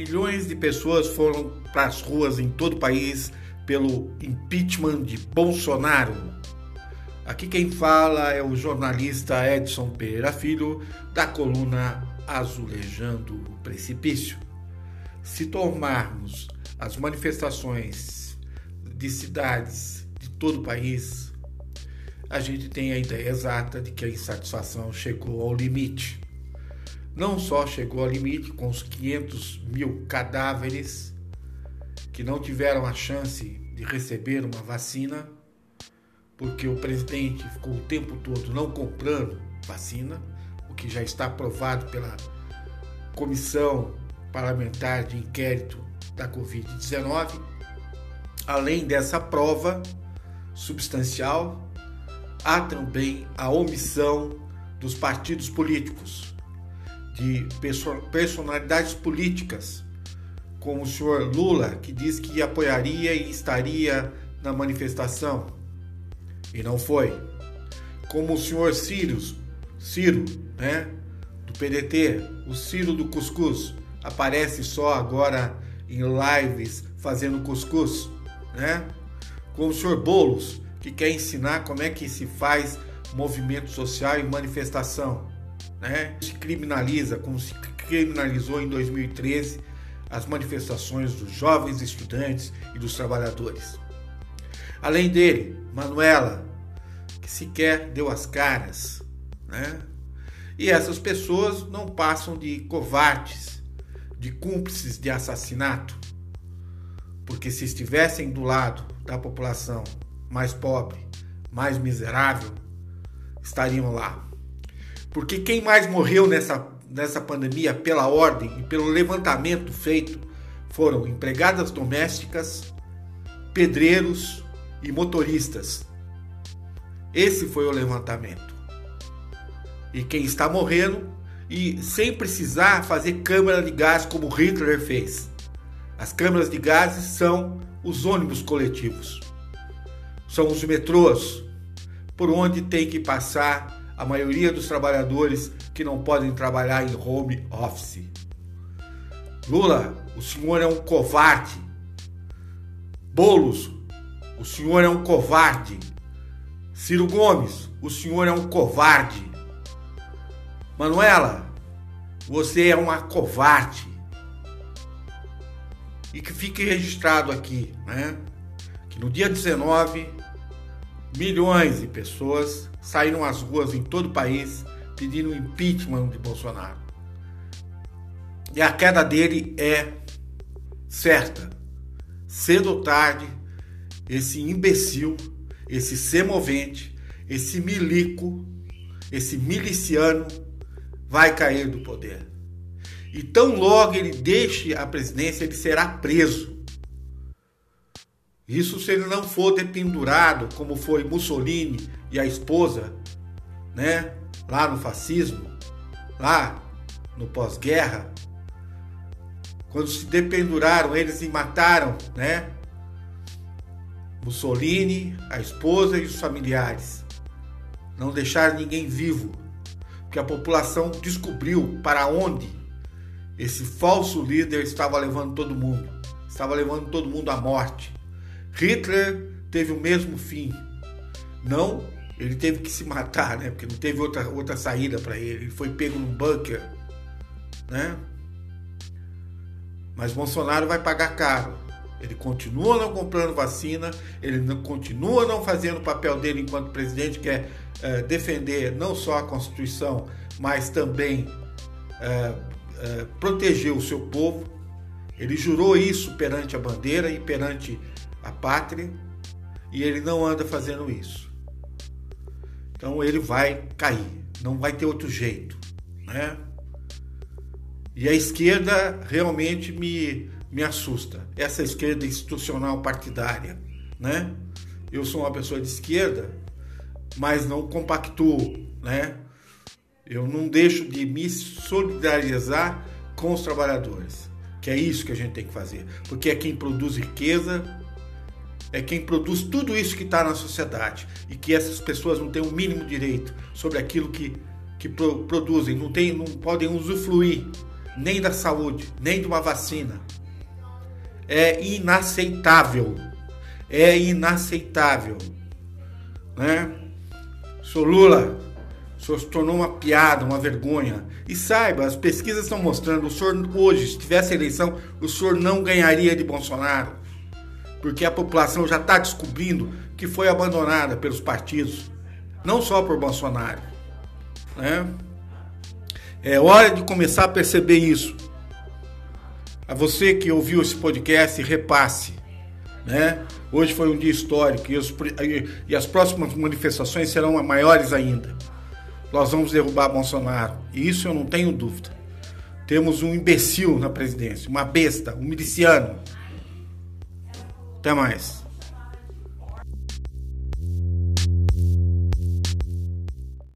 Milhões de pessoas foram para as ruas em todo o país pelo impeachment de Bolsonaro. Aqui quem fala é o jornalista Edson Pereira Filho, da coluna Azulejando o Precipício. Se tomarmos as manifestações de cidades de todo o país, a gente tem a ideia exata de que a insatisfação chegou ao limite não só chegou ao limite com os 500 mil cadáveres que não tiveram a chance de receber uma vacina, porque o presidente ficou o tempo todo não comprando vacina, o que já está aprovado pela Comissão Parlamentar de Inquérito da Covid-19. Além dessa prova substancial, há também a omissão dos partidos políticos de personalidades políticas, como o senhor Lula, que diz que apoiaria e estaria na manifestação, e não foi. Como o senhor Ciro, Ciro, né, do PDT, o Ciro do Cuscuz, aparece só agora em lives fazendo cuscuz, né? Como o senhor Bolos, que quer ensinar como é que se faz movimento social e manifestação né? Se criminaliza, como se criminalizou em 2013 as manifestações dos jovens estudantes e dos trabalhadores. Além dele, Manuela, que sequer deu as caras, né? E essas pessoas não passam de covardes, de cúmplices de assassinato, porque se estivessem do lado da população mais pobre, mais miserável, estariam lá. Porque quem mais morreu nessa, nessa pandemia pela ordem e pelo levantamento feito foram empregadas domésticas, pedreiros e motoristas. Esse foi o levantamento. E quem está morrendo e sem precisar fazer câmara de gás como Hitler fez. As câmaras de gases são os ônibus coletivos. São os metrôs por onde tem que passar a maioria dos trabalhadores que não podem trabalhar em home office. Lula, o senhor é um covarde. Bolos, o senhor é um covarde. Ciro Gomes, o senhor é um covarde. Manuela, você é uma covarde. E que fique registrado aqui, né? Que no dia 19, milhões de pessoas saíram às ruas em todo o país pedindo impeachment de Bolsonaro. E a queda dele é certa. Cedo ou tarde, esse imbecil, esse semovente, esse milico, esse miliciano vai cair do poder. E tão logo ele deixe a presidência, ele será preso. Isso se ele não for dependurado, como foi Mussolini e a esposa, né? Lá no fascismo, lá no pós-guerra, quando se dependuraram eles e mataram, né? Mussolini, a esposa e os familiares. Não deixaram ninguém vivo, porque a população descobriu para onde esse falso líder estava levando todo mundo. Estava levando todo mundo à morte. Hitler teve o mesmo fim. Não, ele teve que se matar, né? Porque não teve outra, outra saída para ele. Ele foi pego num bunker, né? Mas Bolsonaro vai pagar caro. Ele continua não comprando vacina, ele não, continua não fazendo o papel dele enquanto presidente, que é, é defender não só a Constituição, mas também é, é, proteger o seu povo. Ele jurou isso perante a bandeira e perante a pátria e ele não anda fazendo isso. Então ele vai cair, não vai ter outro jeito, né? E a esquerda realmente me, me assusta. Essa esquerda institucional partidária, né? Eu sou uma pessoa de esquerda, mas não compactuo, né? Eu não deixo de me solidarizar com os trabalhadores, que é isso que a gente tem que fazer, porque é quem produz riqueza, é quem produz tudo isso que está na sociedade e que essas pessoas não têm o mínimo direito sobre aquilo que, que pro, produzem, não, tem, não podem usufruir nem da saúde, nem de uma vacina. É inaceitável. É inaceitável. Né? Sou Lula, o senhor se tornou uma piada, uma vergonha. E saiba, as pesquisas estão mostrando, o senhor hoje, se tivesse eleição, o senhor não ganharia de Bolsonaro. Porque a população já está descobrindo que foi abandonada pelos partidos, não só por Bolsonaro. Né? É hora de começar a perceber isso. A você que ouviu esse podcast, repasse. Né? Hoje foi um dia histórico e, os, e as próximas manifestações serão maiores ainda. Nós vamos derrubar Bolsonaro. E isso eu não tenho dúvida. Temos um imbecil na presidência, uma besta, um miliciano. Até mais.